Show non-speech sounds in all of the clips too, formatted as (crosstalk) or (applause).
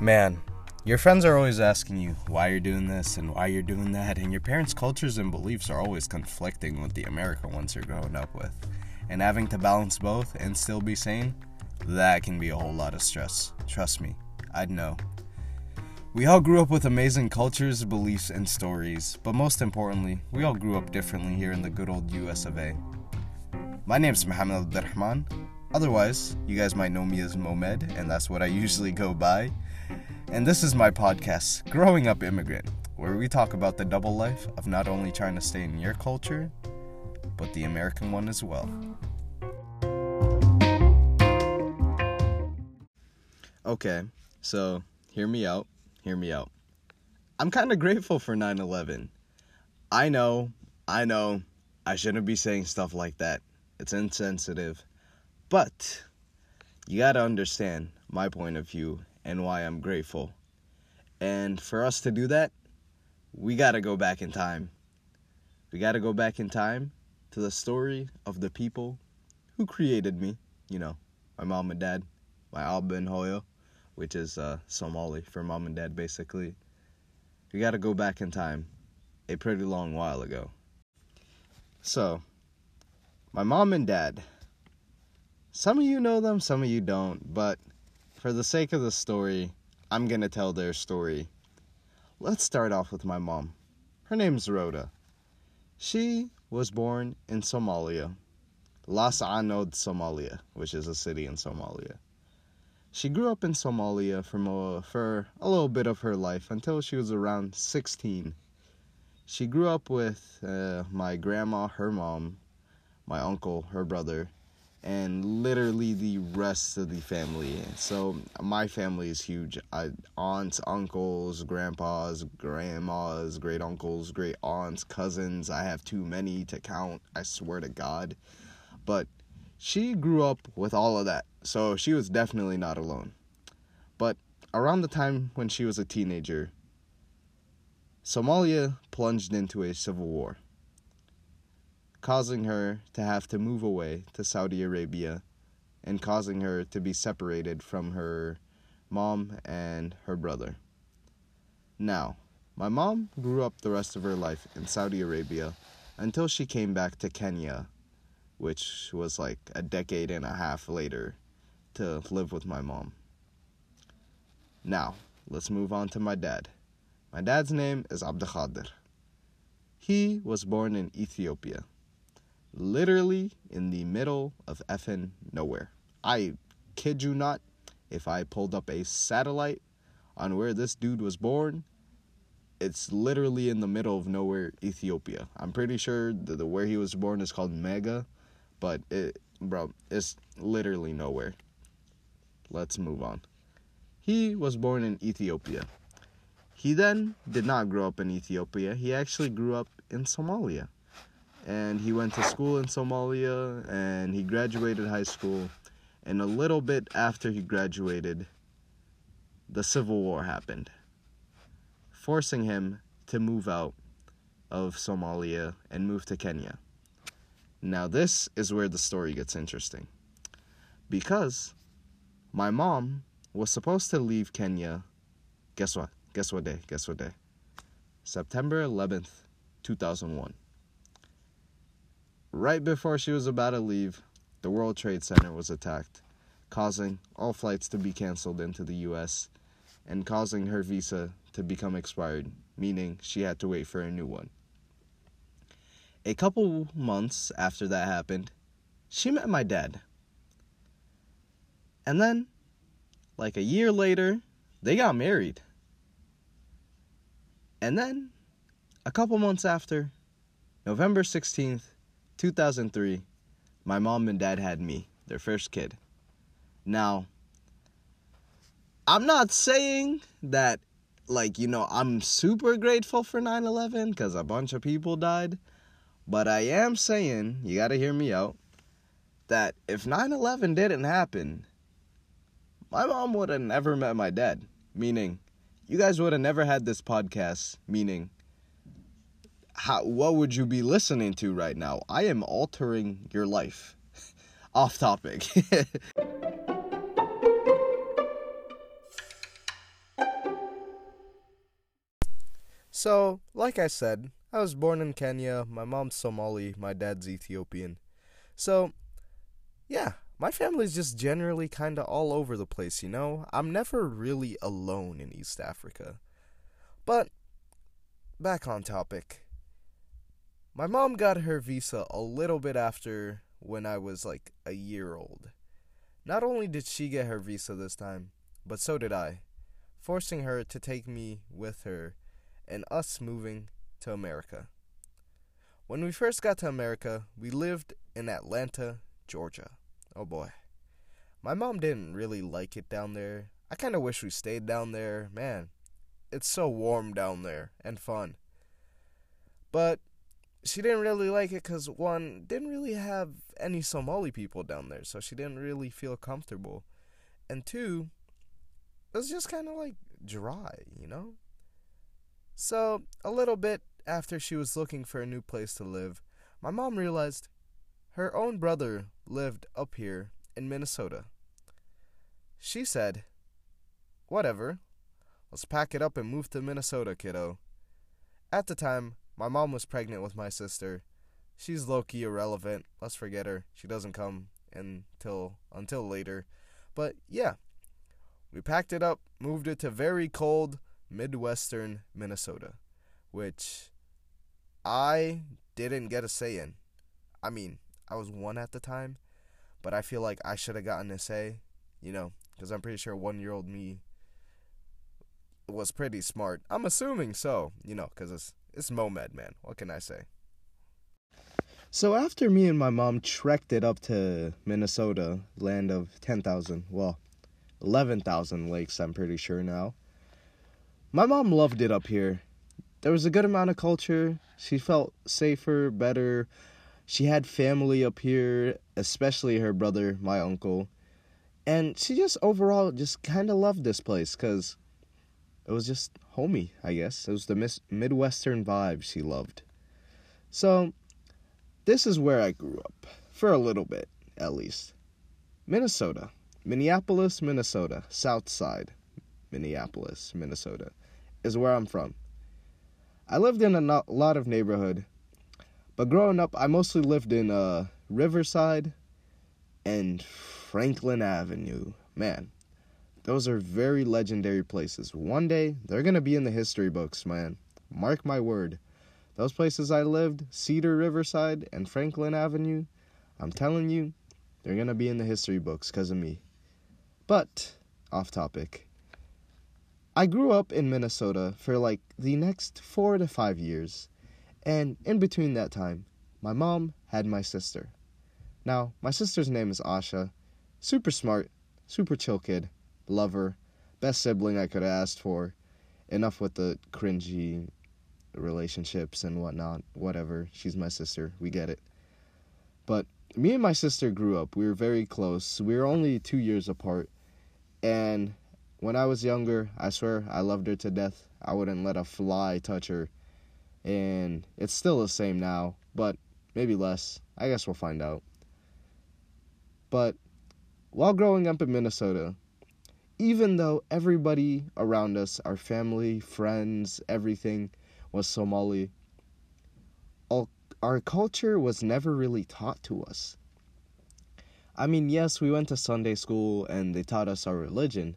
Man, your friends are always asking you why you're doing this and why you're doing that, and your parents' cultures and beliefs are always conflicting with the American ones you're growing up with. And having to balance both and still be sane, that can be a whole lot of stress. Trust me, I'd know. We all grew up with amazing cultures, beliefs, and stories, but most importantly, we all grew up differently here in the good old US of A. My name's Mohammed Abdurrahman. Otherwise, you guys might know me as Momed, and that's what I usually go by. And this is my podcast, Growing Up Immigrant, where we talk about the double life of not only trying to stay in your culture, but the American one as well. Okay, so hear me out, hear me out. I'm kind of grateful for 9 11. I know, I know, I shouldn't be saying stuff like that. It's insensitive. But you gotta understand my point of view and why I'm grateful. And for us to do that, we got to go back in time. We got to go back in time to the story of the people who created me. You know, my mom and dad, my Abba and Hooyo, which is uh, Somali for mom and dad, basically. We got to go back in time a pretty long while ago. So, my mom and dad. Some of you know them, some of you don't, but for the sake of the story, I'm going to tell their story. Let's start off with my mom. Her name's Rhoda. She was born in Somalia, Las Anod, Somalia, which is a city in Somalia. She grew up in Somalia for, for a little bit of her life until she was around 16. She grew up with uh, my grandma, her mom, my uncle, her brother, and literally the rest of the family. So my family is huge. I, aunts, uncles, grandpas, grandmas, great uncles, great aunts, cousins. I have too many to count. I swear to God. But she grew up with all of that. So she was definitely not alone. But around the time when she was a teenager, Somalia plunged into a civil war causing her to have to move away to Saudi Arabia and causing her to be separated from her mom and her brother. Now, my mom grew up the rest of her life in Saudi Arabia until she came back to Kenya, which was like a decade and a half later, to live with my mom. Now, let's move on to my dad. My dad's name is Abdulkadir. He was born in Ethiopia literally in the middle of effing nowhere. I kid you not, if I pulled up a satellite on where this dude was born, it's literally in the middle of nowhere, Ethiopia. I'm pretty sure the, the where he was born is called Mega, but it, bro, it's literally nowhere. Let's move on. He was born in Ethiopia. He then did not grow up in Ethiopia. He actually grew up in Somalia and he went to school in Somalia and he graduated high school. And a little bit after he graduated, the Civil War happened, forcing him to move out of Somalia and move to Kenya. Now, this is where the story gets interesting. Because my mom was supposed to leave Kenya. Guess what? Guess what day? Guess what day? September 11th, 2001. Right before she was about to leave, the World Trade Center was attacked, causing all flights to be canceled into the US and causing her visa to become expired, meaning she had to wait for a new one. A couple months after that happened, she met my dad. And then, like a year later, they got married. And then, a couple months after, November 16th, 2003, my mom and dad had me, their first kid. Now, I'm not saying that, like, you know, I'm super grateful for 9 11 because a bunch of people died, but I am saying, you gotta hear me out, that if 9 11 didn't happen, my mom would have never met my dad. Meaning, you guys would have never had this podcast, meaning, how what would you be listening to right now? I am altering your life. (laughs) Off topic. (laughs) So, like I said, I was born in Kenya. My mom's Somali, my dad's Ethiopian. So, yeah, my family's just generally kind of all over the place, you know? I'm never really alone in East Africa. But, back on topic. My mom got her visa a little bit after when I was like a year old. Not only did she get her visa this time, but so did I, forcing her to take me with her and us moving to America. When we first got to America, we lived in Atlanta, Georgia. Oh boy. My mom didn't really like it down there. I kind of wish we stayed down there. Man, it's so warm down there and fun. But she didn't really like it because one didn't really have any Somali people down there, so she didn't really feel comfortable. And two, it was just kind of like dry, you know? So, a little bit after she was looking for a new place to live, my mom realized her own brother lived up here in Minnesota. She said, Whatever, let's pack it up and move to Minnesota, kiddo. At the time, my mom was pregnant with my sister. She's low key irrelevant. Let's forget her. She doesn't come until until later. But yeah. We packed it up, moved it to very cold Midwestern Minnesota, which I didn't get a say in. I mean, I was one at the time, but I feel like I should have gotten a say, you know, because I'm pretty sure one year old me was pretty smart. I'm assuming so, you know, because it's it's Momed, man. What can I say? So after me and my mom trekked it up to Minnesota, land of 10,000, well, 11,000 lakes, I'm pretty sure now. My mom loved it up here. There was a good amount of culture. She felt safer, better. She had family up here, especially her brother, my uncle. And she just overall just kind of loved this place because it was just homey, I guess. It was the mis- Midwestern vibe she loved. So, this is where I grew up, for a little bit, at least. Minnesota. Minneapolis, Minnesota. South Side, Minneapolis, Minnesota, is where I'm from. I lived in a lot of neighborhood, but growing up, I mostly lived in uh, Riverside and Franklin Avenue. Man, those are very legendary places. One day, they're going to be in the history books, man. Mark my word. Those places I lived, Cedar Riverside and Franklin Avenue, I'm telling you, they're going to be in the history books because of me. But, off topic. I grew up in Minnesota for like the next four to five years, and in between that time, my mom had my sister. Now, my sister's name is Asha. Super smart, super chill kid lover, best sibling I could have asked for. Enough with the cringy relationships and whatnot. Whatever. She's my sister. We get it. But me and my sister grew up. We were very close. We were only two years apart. And when I was younger, I swear I loved her to death. I wouldn't let a fly touch her. And it's still the same now, but maybe less. I guess we'll find out. But while growing up in Minnesota, even though everybody around us, our family, friends, everything was Somali, our culture was never really taught to us. I mean, yes, we went to Sunday school and they taught us our religion,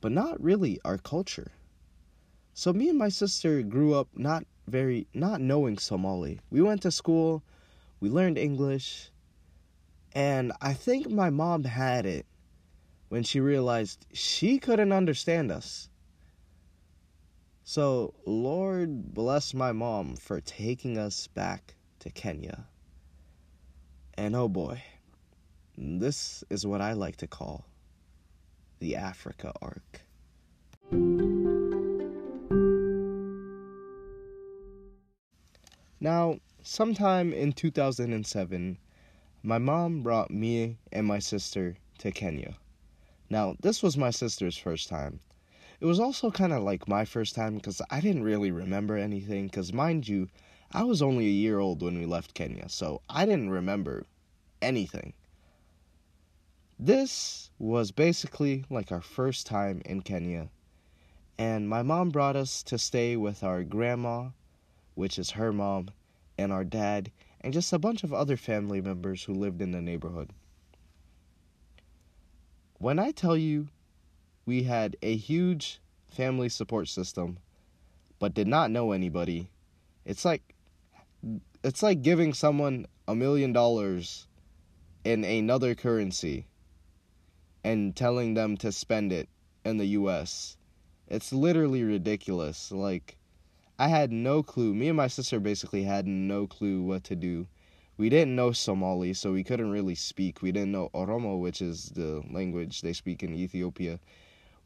but not really our culture. So me and my sister grew up not very not knowing Somali. We went to school, we learned English, and I think my mom had it when she realized she couldn't understand us. So, Lord bless my mom for taking us back to Kenya. And oh boy, this is what I like to call the Africa arc. Now, sometime in 2007, my mom brought me and my sister to Kenya. Now, this was my sister's first time. It was also kind of like my first time because I didn't really remember anything. Because, mind you, I was only a year old when we left Kenya, so I didn't remember anything. This was basically like our first time in Kenya, And my mom brought us to stay with our grandma, which is her mom, and our dad, and just a bunch of other family members who lived in the neighborhood. When I tell you we had a huge family support system, but did not know anybody, it's like it's like giving someone a million dollars in another currency and telling them to spend it in the US. It's literally ridiculous. Like I had no clue. Me and my sister basically had no clue what to do. We didn't know Somali, so we couldn't really speak. We didn't know Oromo, which is the language they speak in Ethiopia.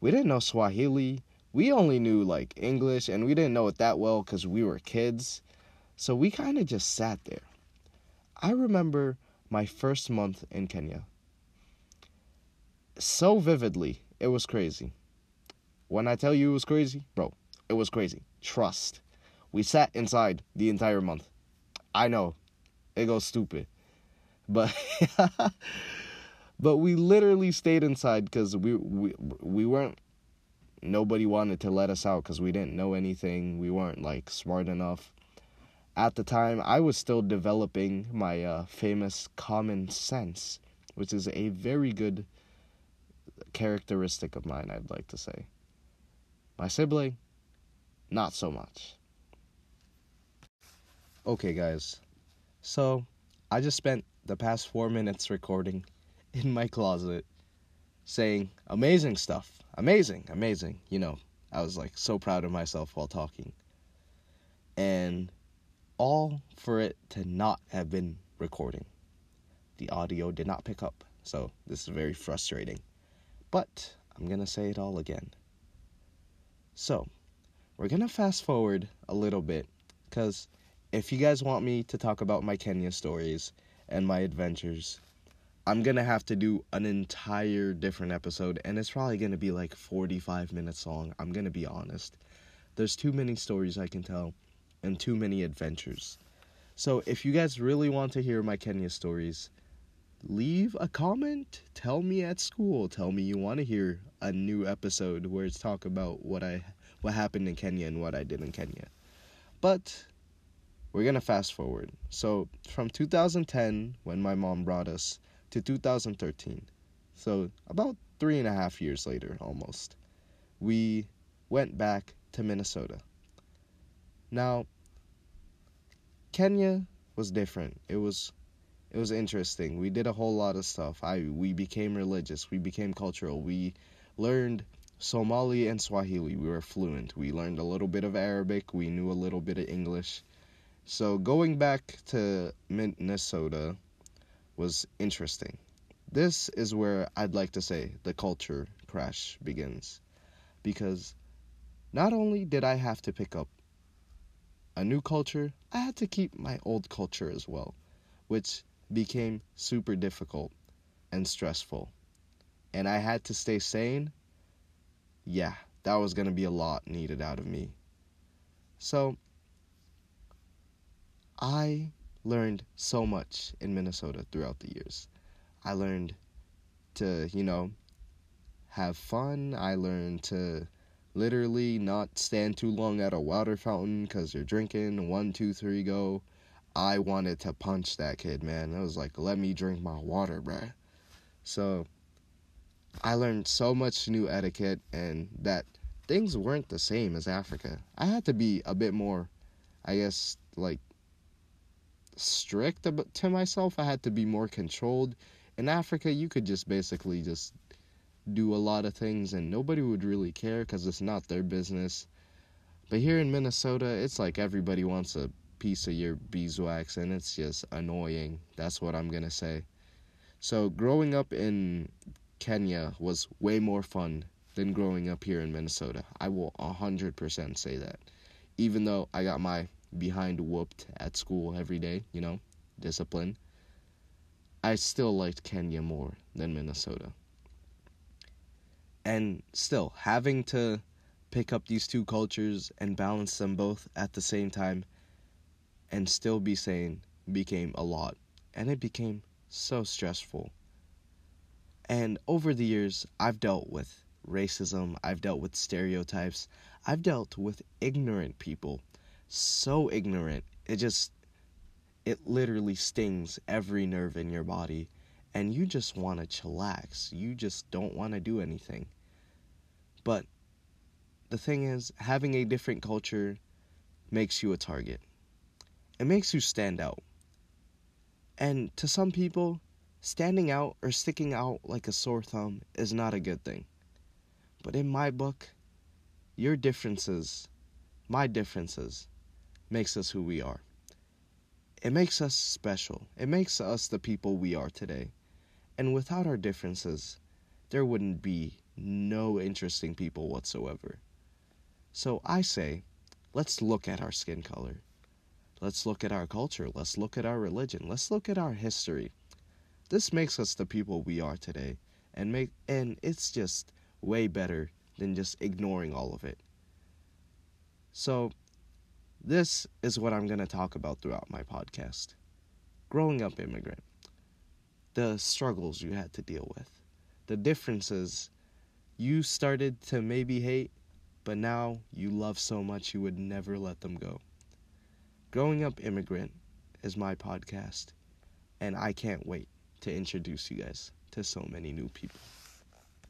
We didn't know Swahili. We only knew like English, and we didn't know it that well because we were kids. So we kind of just sat there. I remember my first month in Kenya. So vividly, it was crazy. When I tell you it was crazy, bro, it was crazy. Trust. We sat inside the entire month. I know, it goes stupid. But (laughs) but we literally stayed inside because we, we we weren't nobody wanted to let us out because we didn't know anything we weren't like smart enough at the time, I was still developing my uh, famous common sense, which is a very good characteristic of mine, I'd like to say. My sibling, not so much. Okay, guys, so I just spent the past four minutes recording in my closet saying amazing stuff. Amazing, amazing. You know, I was like so proud of myself while talking. And all for it to not have been recording. The audio did not pick up, so this is very frustrating. But I'm to say it all again. So, we're to fast forward a little bit because if you guys want me to talk about my Kenya stories and my adventures, I'm to have to do an entire different episode, and it's probably to be like 45 minutes long. I'm to be honest. There's too many stories I can tell and too many adventures. So if you guys really want to hear my Kenya stories, leave a comment. Tell me at school. Tell me you want to hear a new episode where it's talk about what I what happened in Kenya and what I did in Kenya. But we're gonna fast forward. So from 2010, when my mom brought us, to 2013, so about three and a half years later, almost, we went back to Minnesota. Now, Kenya was different. It was it was interesting. We did a whole lot of stuff. I we became religious. We became cultural. We learned Somali and Swahili. We were fluent. We learned a little bit of Arabic. We knew a little bit of English. So going back to Minnesota was interesting. This is where I'd like to say the culture crash begins. Because not only did I have to pick up a new culture, I had to keep my old culture as well, which became super difficult and stressful. And I had to stay sane. Yeah, that was going to be a lot needed out of me. So, I learned so much in Minnesota throughout the years. I learned to, you know, have fun. I learned to literally not stand too long at a water fountain because you're drinking. One, two, three, go. I wanted to punch that kid, man. I was like, let me drink my water, bruh. So I learned so much new etiquette and that things weren't the same as Africa. I had to be a bit more, I guess, like strict to myself. I had to be more controlled. In Africa, you could just basically just do a lot of things and nobody would really care because it's not their business. But here in Minnesota, it's like everybody wants a piece of your beeswax and it's just annoying. That's what I'm going to say. So, growing up in Kenya was way more fun than growing up here in Minnesota. I will 100% say that. Even though I got my behind whooped at school every day, you know, discipline, I still liked Kenya more than Minnesota. And still having to pick up these two cultures and balance them both at the same time and still be sane became a lot. And it became so stressful. And over the years I've dealt with racism, I've dealt with stereotypes, I've dealt with ignorant people. So ignorant, it just, it literally stings every nerve in your body, and you just want to chillax. You just don't want to do anything. But the thing is, having a different culture makes you a target, it makes you stand out. And to some people, standing out or sticking out like a sore thumb is not a good thing. But in my book, your differences, my differences, makes us who we are. It makes us special. It makes us the people we are today. And without our differences, there wouldn't be no interesting people whatsoever. So I say, let's look at our skin color. Let's look at our culture. Let's look at our religion. Let's look at our history. This makes us the people we are today, and make and it's just way better than just ignoring all of it. So, this is what I'm going to talk about throughout my podcast. Growing up immigrant. The struggles you had to deal with. The differences you started to maybe hate, but now you love so much you would never let them go. Growing Up Immigrant is my podcast, and I can't wait to introduce you guys to so many new people.